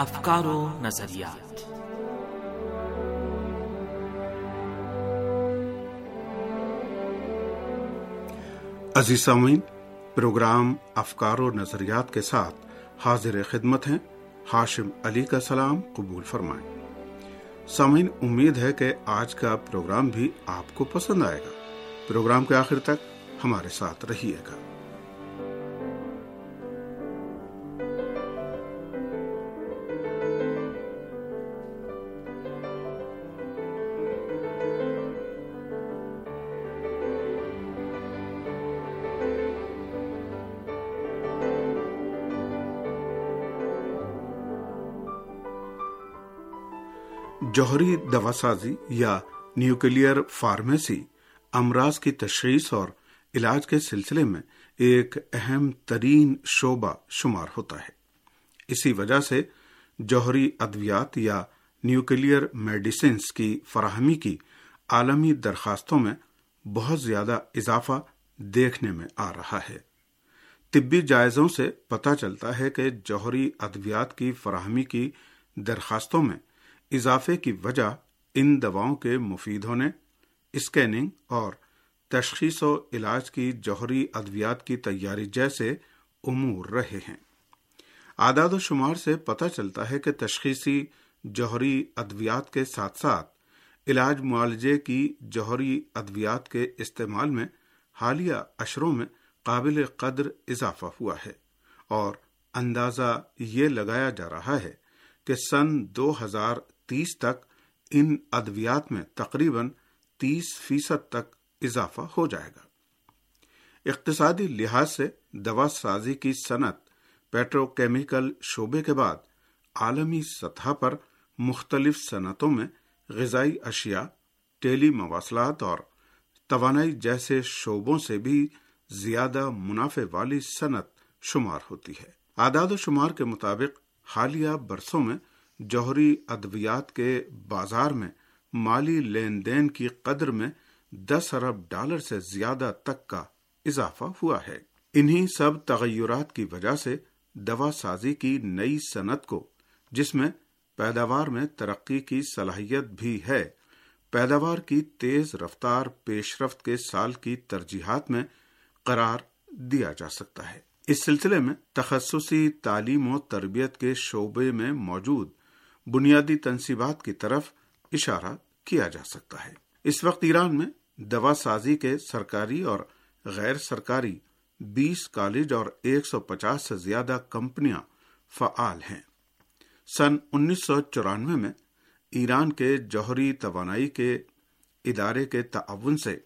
افکار و نظریات۔ عزیز سامعین، پروگرام افکار و نظریات کے ساتھ حاضر خدمت ہیں ہاشم علی کا سلام قبول فرمائیں۔ سامعین، امید ہے کہ آج کا پروگرام بھی آپ کو پسند آئے گا۔ پروگرام کے آخر تک ہمارے ساتھ رہیے گا۔ جوہری دوا سازی یا نیوکلیئر فارمیسی امراض کی تشخیص اور علاج کے سلسلے میں ایک اہم ترین شعبہ شمار ہوتا ہے۔ اسی وجہ سے جوہری ادویات یا نیوکلیئر میڈیسنس کی فراہمی کی عالمی درخواستوں میں بہت زیادہ اضافہ دیکھنے میں آ رہا ہے۔ طبی جائزوں سے پتہ چلتا ہے کہ جوہری ادویات کی فراہمی کی درخواستوں میں اضافے کی وجہ ان دواؤں کے مفید ہونے، اسکیننگ اور تشخیص و علاج کی جوہری ادویات کی تیاری جیسے امور رہے ہیں۔ اعداد و شمار سے پتہ چلتا ہے کہ تشخیصی جوہری ادویات کے ساتھ ساتھ علاج معالجے کی جوہری ادویات کے استعمال میں حالیہ اشروں میں قابل قدر اضافہ ہوا ہے اور اندازہ یہ لگایا جا رہا ہے کہ سن دو ہزار تیس تک ان ادویات میں تقریباً تیس فیصد تک اضافہ ہو جائے گا۔ اقتصادی لحاظ سے دوا سازی کی صنعت پیٹرو کیمیکل شعبے کے بعد عالمی سطح پر مختلف صنعتوں میں غذائی اشیاء، ٹیلی مواصلات اور توانائی جیسے شعبوں سے بھی زیادہ منافع والی صنعت شمار ہوتی ہے۔ اعداد و شمار کے مطابق حالیہ برسوں میں جوہری ادویات کے بازار میں مالی لین دین کی قدر میں دس ارب ڈالر سے زیادہ تک کا اضافہ ہوا ہے۔ انہی سب تغیرات کی وجہ سے دوا سازی کی نئی صنعت کو، جس میں پیداوار میں ترقی کی صلاحیت بھی ہے، پیداوار کی تیز رفتار پیش رفت کے سال کی ترجیحات میں قرار دیا جا سکتا ہے۔ اس سلسلے میں تخصصی تعلیم و تربیت کے شعبے میں موجود بنیادی تنصیبات کی طرف اشارہ کیا جا سکتا ہے۔ اس وقت ایران میں دوا سازی کے سرکاری اور غیر سرکاری بیس کالج اور ایک سو پچاس سے زیادہ کمپنیاں فعال ہیں۔ سن انیس سو چورانوے میں ایران کے جوہری توانائی کے ادارے کے تعاون سے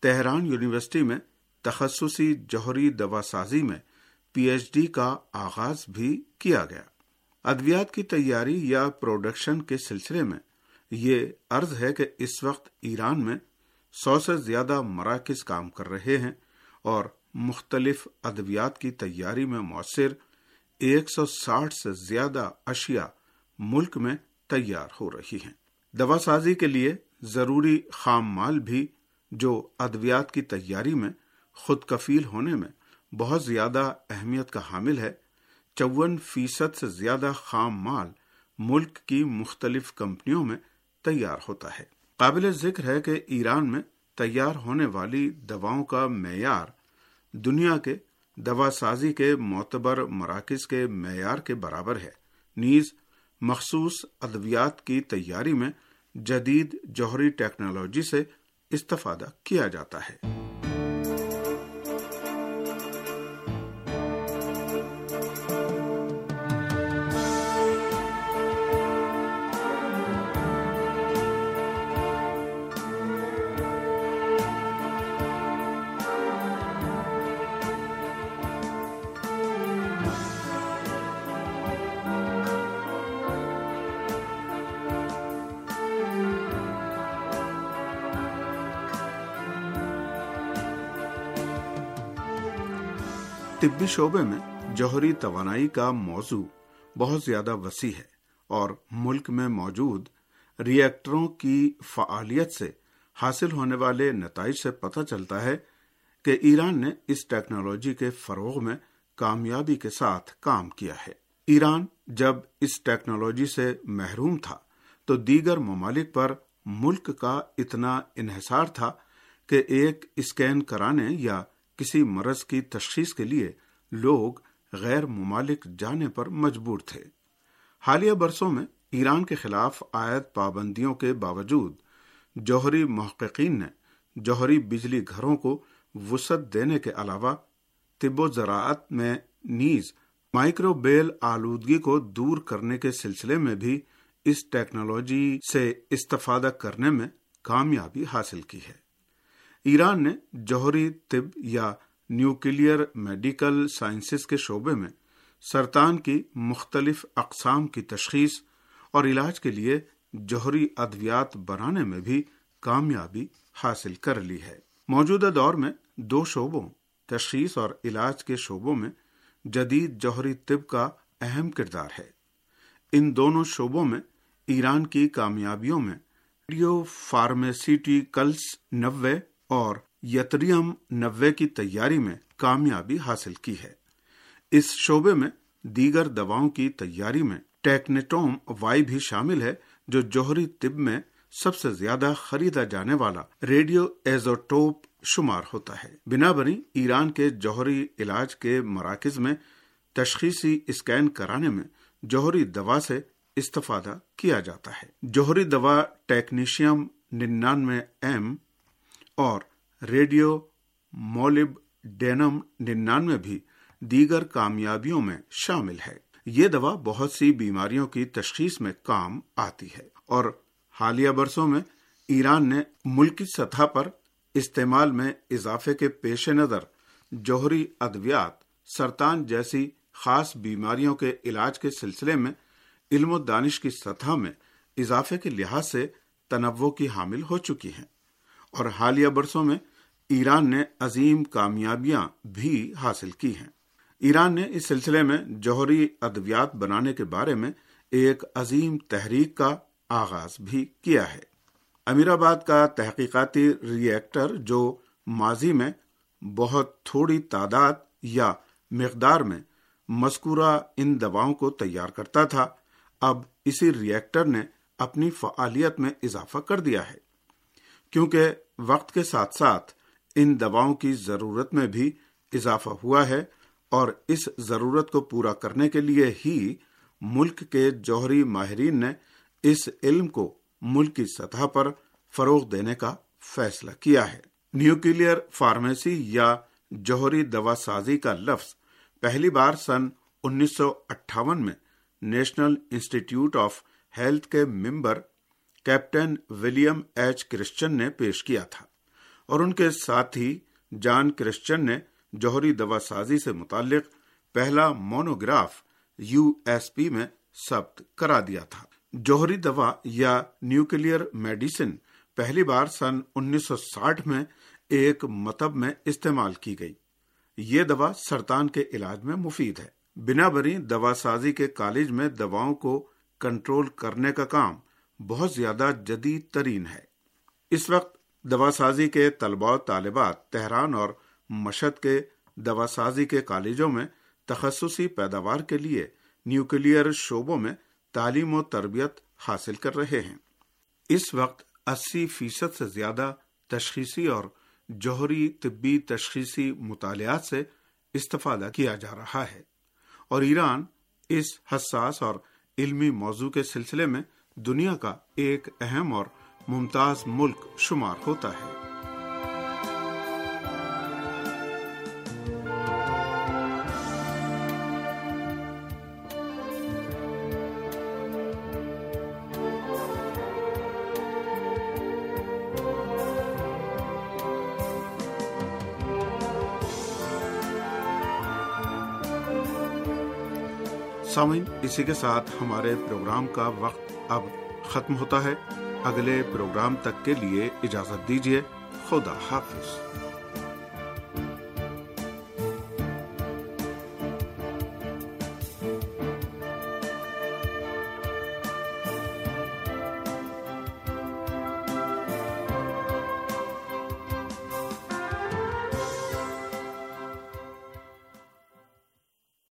تہران یونیورسٹی میں تخصصی جوہری دوا سازی میں پی ایچ ڈی کا آغاز بھی کیا گیا۔ ادویات کی تیاری یا پروڈکشن کے سلسلے میں یہ عرض ہے کہ اس وقت ایران میں سو سے زیادہ مراکز کام کر رہے ہیں اور مختلف ادویات کی تیاری میں مؤثر ایک سو ساٹھ سے زیادہ اشیاء ملک میں تیار ہو رہی ہیں۔ دوا سازی کے لیے ضروری خام مال بھی جو ادویات کی تیاری میں خود کفیل ہونے میں بہت زیادہ اہمیت کا حامل ہے چون فیصد سے زیادہ خام مال ملک کی مختلف کمپنیوں میں تیار ہوتا ہے۔ قابل ذکر ہے کہ ایران میں تیار ہونے والی دواؤں کا معیار دنیا کے دوا سازی کے معتبر مراکز کے معیار کے برابر ہے۔ نیز مخصوص ادویات کی تیاری میں جدید جوہری ٹیکنالوجی سے استفادہ کیا جاتا ہے۔ طبی شعبے میں جوہری توانائی کا موضوع بہت زیادہ وسیع ہے اور ملک میں موجود ری ایکٹروں کی فعالیت سے حاصل ہونے والے نتائج سے پتہ چلتا ہے کہ ایران نے اس ٹیکنالوجی کے فروغ میں کامیابی کے ساتھ کام کیا ہے۔ ایران جب اس ٹیکنالوجی سے محروم تھا تو دیگر ممالک پر ملک کا اتنا انحصار تھا کہ ایک اسکین کرانے یا کسی مرض کی تشخیص کے لیے لوگ غیر ممالک جانے پر مجبور تھے۔ حالیہ برسوں میں ایران کے خلاف عائد پابندیوں کے باوجود جوہری محققین نے جوہری بجلی گھروں کو وسعت دینے کے علاوہ طب و زراعت میں نیز مائکرو بیل آلودگی کو دور کرنے کے سلسلے میں بھی اس ٹیکنالوجی سے استفادہ کرنے میں کامیابی حاصل کی ہے۔ ایران نے جوہری طب یا نیوکلیئر میڈیکل سائنسز کے شعبے میں سرطان کی مختلف اقسام کی تشخیص اور علاج کے لیے جوہری ادویات بنانے میں بھی کامیابی حاصل کر لی ہے۔ موجودہ دور میں دو شعبوں، تشخیص اور علاج کے شعبوں میں جدید جوہری طب کا اہم کردار ہے۔ ان دونوں شعبوں میں ایران کی کامیابیوں میں ریڈیو فارمیسیٹیکلس نوے اور یتریم نوے کی تیاری میں کامیابی حاصل کی ہے۔ اس شعبے میں دیگر دواؤں کی تیاری میں ٹیکنیٹوم وائی بھی شامل ہے، جو جوہری طب میں سب سے زیادہ خریدا جانے والا ریڈیو ایزوٹوپ شمار ہوتا ہے۔ بنا بنی ایران کے جوہری علاج کے مراکز میں تشخیصی اسکین کرانے میں جوہری دوا سے استفادہ کیا جاتا ہے۔ جوہری دوا ٹیکنیشیم ننانوے ایم اور ریڈیو مولب ڈینم ننانوے بھی دیگر کامیابیوں میں شامل ہے۔ یہ دوا بہت سی بیماریوں کی تشخیص میں کام آتی ہے۔ اور حالیہ برسوں میں ایران نے ملکی سطح پر استعمال میں اضافے کے پیش نظر جوہری ادویات، سرطان جیسی خاص بیماریوں کے علاج کے سلسلے میں علم و دانش کی سطح میں اضافے کے لحاظ سے تنوع کی حامل ہو چکی ہیں۔ اور حالیہ برسوں میں ایران نے عظیم کامیابیاں بھی حاصل کی ہیں۔ ایران نے اس سلسلے میں جوہری ادویات بنانے کے بارے میں ایک عظیم تحریک کا آغاز بھی کیا ہے۔ امیر آباد کا تحقیقاتی ری ایکٹر جو ماضی میں بہت تھوڑی تعداد یا مقدار میں مذکورہ ان دواؤں کو تیار کرتا تھا، اب اسی ری ایکٹر نے اپنی فعالیت میں اضافہ کر دیا ہے۔ کیونکہ وقت کے ساتھ ساتھ ان دواؤں کی ضرورت میں بھی اضافہ ہوا ہے اور اس ضرورت کو پورا کرنے کے لیے ہی ملک کے جوہری ماہرین نے اس علم کو ملک کی سطح پر فروغ دینے کا فیصلہ کیا ہے۔ نیوکلیر فارمیسی یا جوہری دوا سازی کا لفظ پہلی بار سن انیس سو اٹھاون میں نیشنل انسٹیٹیوٹ آف ہیلتھ کے member captain William H Christian نے پیش کیا تھا اور ان کے ساتھ ہی جان کرسچن نے جوہری دوا سازی سے متعلق پہلا مونوگراف یو ایس پی میں ثبت کرا دیا تھا۔ جوہری دوا یا نیوکلیر میڈیسن پہلی بار سن انیس سو ساٹھ میں ایک متب میں استعمال کی گئی۔ یہ دوا سرطان کے علاج میں مفید ہے۔ بنا بری دوا سازی کے کالج میں دواؤں کو کنٹرول کرنے کا کام بہت زیادہ جدید ترین ہے۔ اس وقت دوا سازی کے طلباء طالبات تہران اور مشد کے دوا سازی کے کالجوں میں تخصصی پیداوار کے لیے نیوکلیر شعبوں میں تعلیم و تربیت حاصل کر رہے ہیں۔ اس وقت اسی فیصد سے زیادہ تشخیصی اور جوہری طبی تشخیصی مطالعات سے استفادہ کیا جا رہا ہے۔ اور ایران اس حساس اور علمی موضوع کے سلسلے میں دنیا کا ایک اہم اور ممتاز ملک شمار ہوتا ہے۔ سامعین، اسی کے ساتھ ہمارے پروگرام کا وقت اب ختم ہوتا ہے۔ اگلے پروگرام تک کے لیے اجازت دیجیے خدا حافظ۔